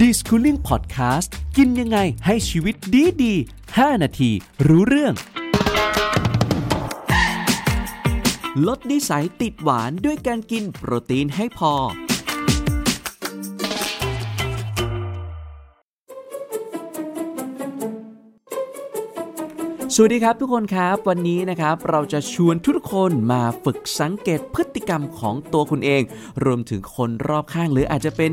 Deschooling Podcast กินยังไงให้ชีวิตดีดี5นาที รู้เรื่อง ลดนิสัยติดหวานด้วยการกินโปรตีนให้พอ สวัสดีครับทุกคนครับ วันนี้นะครับเราจะชวนทุกคนมาฝึกสังเกตพฤติกรรมของตัวคุณเอง รวมถึงคนรอบข้าง หรืออาจจะเป็น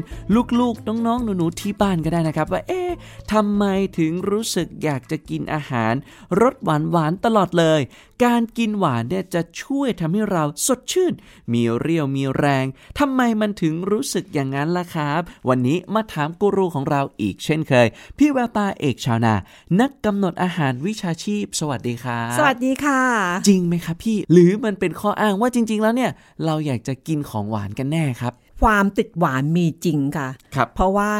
ลูกๆน้องๆหนูๆที่บ้านก็ได้นะครับ ว่าเอ๊ะทำไมถึงรู้สึกอยากจะกินอาหารรสหวานๆตลอดเลย การกินหวานเนี่ยจะช่วยทำให้เราสดชื่น มีเรี่ยวมีแรงทำไมมันถึงรู้สึกอย่างนั้นล่ะครับ วันนี้มาถามกูรูของเราอีกเช่นเคย พี่แววตาเอกชาวนา นักกำหนดอาหารวิชาชีพสวัสดีครับสวัสดีค่ะ จริงไหมครับพี่ หรือมันเป็นข้ออ้างว่าจริง ๆ แล้วเนี่ย เราอยากจะกินของหวานกันแน่ครับ ความติดหวานมีจริงค่ะครับเพราะว่า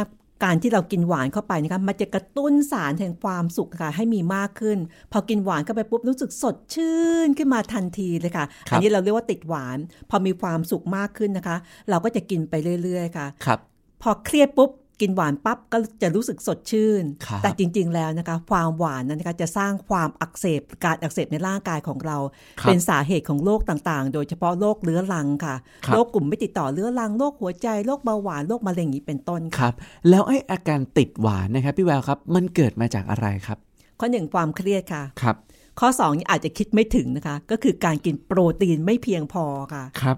การที่เรากินหวานเข้าไปนะคะมันจะกระตุ้นสารแห่งความสุขค่ะให้มีมากขึ้น พอกินหวานเข้าไปปุ๊บรู้สึกสดชื่นขึ้นมาทันทีเลยค่ะครับอันี้เราเรียกว่าติดหวาน พอมีความสุขมากขึ้นนะคะ เราก็จะกินไปเรื่อย ๆ ค่ะครับพอเครียดปุ๊บ กินหวานปั๊บก็จะรู้สึกสดชื่นครับแต่จริงๆแล้วนะคะความหวานนั้นนะคะจะสร้างความอักเสบการอักเสบในร่างกายของเราครับเป็นสาเหตุของโรคต่างๆ โดยเฉพาะโรคเรื้อรังค่ะครับโรคกลุ่มไม่ติดต่อเรื้อรังโรคหัวใจโรคเบาหวานโรคมะเร็งอย่างนี้เป็นต้นคค่ะรับ แล้วไอ้อาการติดหวานนะครับพี่แววครับมันเกิดมาจากอะไรครับ ข้อหนึ่งความเครียดค่ะครับข้อสองนี่อาจจะคิดไม่ถึงนะคะ ก็คือการกินโปรตีนไม่เพียงพอค่ะครับ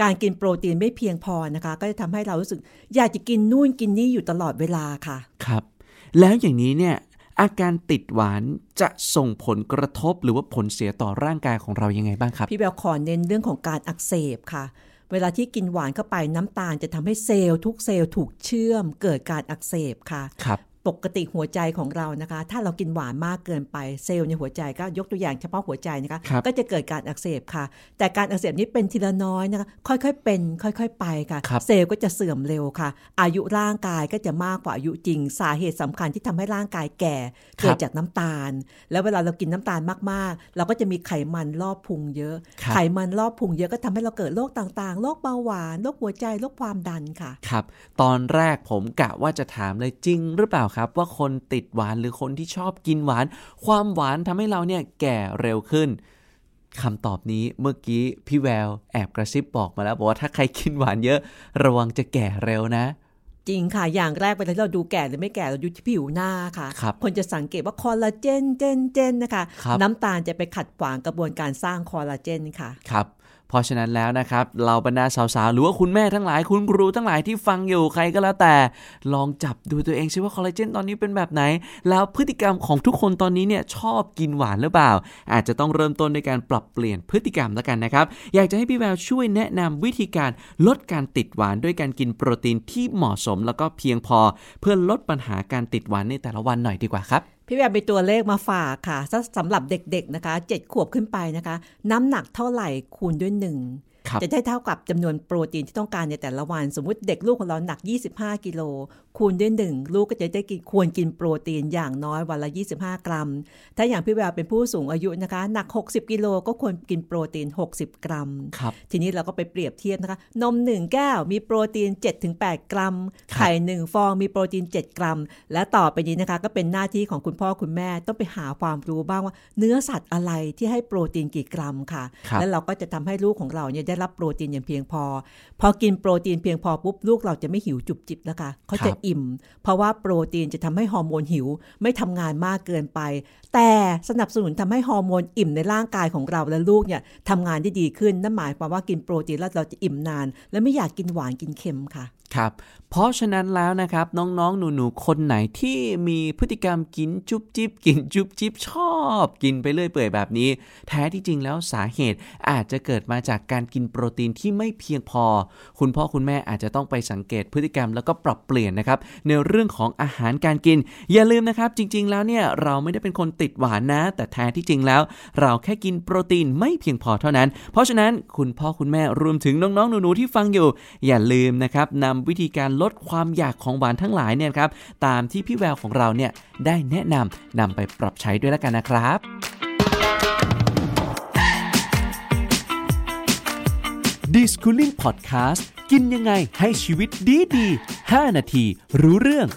การกินโปรตีนไม่เพียงพอนะคะ ก็จะทำให้เรารู้สึก อยากจะกินนู่นกินนี่อยู่ตลอดเวลาค่ะ ครับ แล้วอย่างนี้เนี่ยอาการติดหวานจะส่งผลกระทบหรือว่าผลเสียต่อร่างกายของเรายังไงบ้างครับ พี่แววขอเน้นเรื่องของการอักเสบค่ะ เวลาที่กินหวานเข้าไปน้ำตาลจะทำให้เซลล์ทุกเซลล์ถูกเชื่อมเกิดการอักเสบค่ะครับ ปกติหัวใจของเรานะคะ ถ้าเรากินหวานมากเกินไปเซลล์ในหัวใจก็ยกตัวอย่างเฉพาะหัวใจนะคะครับก็จะเกิดการอักเสบค่ะ แต่การอักเสบนี้เป็นทีละน้อยนะคะค่อยๆเป็น ค่อยๆไปค่ะครับเซลล์ก็จะเสื่อมเร็วค่ะ อายุร่างกายก็จะมากกว่าอายุจริง สาเหตุสำคัญที่ทำให้ร่างกายแก่เกิดจากน้ำตาล แล้วเวลาเรากินน้ำตาลมากๆ เราก็จะมีไขมันรอบพุงเยอะครับไขมันรอบพุงเยอะก็ทำให้เราเกิดโรคต่างๆโรคเบาหวานโรคหัวใจโรคความดันค่ะครับ ตอนแรกผมกะว่าจะถามเลยจริงหรือเปล่าครับว่าคนติดหวานหรือคนที่ชอบกินหวาน ความหวานทำให้เราเนี่ยแก่เร็วขึ้นคำตอบนี้เมื่อกี้พี่แววแอบกระซิบบอกมาแล้วบอกว่าถ้าใครกินหวานเยอะ ระวังจะแก่เร็วนะจริงค่ะ อย่างแรกเวลาที่เราดูแก่หรือไม่แก่เราดูที่ผิวหน้าค่ะครับนจะสังเกตว่าคอลลาเจนเจนเจนนะคะครับน้ำตาลจะไปขัดขวางกระบวนการสร้างคอลลาเจนค่ะ ครับ เพราะฉะนั้นแล้วนะครับเราบรรดาสาวๆหรือว่าคุณแม่ทั้งหลายคุณครูทั้งหลายที่ฟังอยู่ใครก็แล้วแต่ ลองจับดูตัวเองซิว่าคอลลาเจนตอนนี้เป็นแบบไหน แล้วพฤติกรรมของทุกคนตอนนี้เนี่ยชอบกินหวานหรือเปล่า อาจจะต้องเริ่มต้นในการปรับเปลี่ยนพฤติกรรมแล้วกันนะครับ อยากจะให้พี่แววช่วยแนะนำวิธีการลดการติดหวานด้วยการกินโปรตีนที่เหมาะสมแล้วก็เพียงพอ เพื่อลดปัญหาการติดหวานในแต่ละวันหน่อยดีกว่าครับพี่แววไปตัวเลขมาฝากค่ะสำหรับเด็กๆนะคะ 7 ขวบขึ้นไปนะคะ น้ำหนักเท่าไหร่คูณด้วยหนึ่ง จะได้เท่ากับจำนวนโปรตีนที่ต้องการในแต่ละวัน สมมุติเด็กลูกของเราหนัก 25 กิโลคูณด้วยหนึ่งลูกก็จะได้กินควรกินโปรตีนอย่างน้อยวันละ 25 กรัม ถ้าอย่างพี่แววเป็นผู้สูงอายุนะคะ หนัก 60 กิโลก็ควรกินโปรตีน 60 กรัมครับทีนี้เราก็ไปเปรียบเทียบนะคะ นม 1 แก้วมีโปรตีน 7-8 กรัมครับไข่ 1 ฟองมีโปรตีน 7 กรัม และต่อไปนี้นะคะก็เป็นหน้าที่ของคุณพ่อคุณแม่ต้องไปหาความรู้บ้างว่า เนื้อสัตว์อะไรที่ให้โปรตีนกี่กรัมค่ะครับแล้วเราก็จะทำให้ลูกของเราเนี่ยได้รับโปรตีนอย่างเพียงพอ พอกินโปรตีนเพียงพอปุ๊บลูกเราจะไม่หิวจุบจิบแล้วค่ะเขาจะอิ่ม เพราะว่าโปรตีนจะทำให้ฮอร์โมนหิวไม่ทำงานมากเกินไป แต่สนับสนุนทำให้ฮอร์โมนอิ่มในร่างกายของเราและลูกเนี่ยทำงานได้ดีขึ้นนั่นหมายความว่ากินโปรตีนแล้วเราจะอิ่มนาน และไม่อยากกินหวานกินเค็มค่ะ ครับ เพราะฉะนั้นแล้วนะครับน้องๆ หนูๆ คนไหนที่มีพฤติกรรมกินจุบจิบกินจุบจิบชอบ กินไปเรื่อยเปื่อยแบบนี้ แท้ที่จริงแล้วสาเหตุอาจจะเกิดมาจากการกินโปรตีนที่ไม่เพียงพอ คุณพ่อคุณแม่อาจจะต้องไปสังเกตพฤติกรรมแล้วก็ปรับเปลี่ยนนะครับในเรื่องของอาหารการกิน อย่าลืมนะครับจริง ๆ แล้วเนี่ยเราไม่ได้เป็นคนติดหวานนะ แต่แท้ที่จริงแล้ว เราแค่กินโปรตีนไม่เพียงพอเท่านั้น เพราะฉะนั้นคุณพ่อคุณแม่รวมถึงน้องๆ หนูๆ ที่ฟังอยู่ อย่าลืมนะครับนำวิธีการลดความอยากของหวานทั้งหลายเนี่ยครับตามที่พี่แววของเราเนี่ยได้แนะนำนำไปปรับใช้ด้วยแล้วกันนะครับน d i s c o o l i n g Podcast กินยังไงให้ชีวิตดีดี 5 นาทีรู้เรื่อง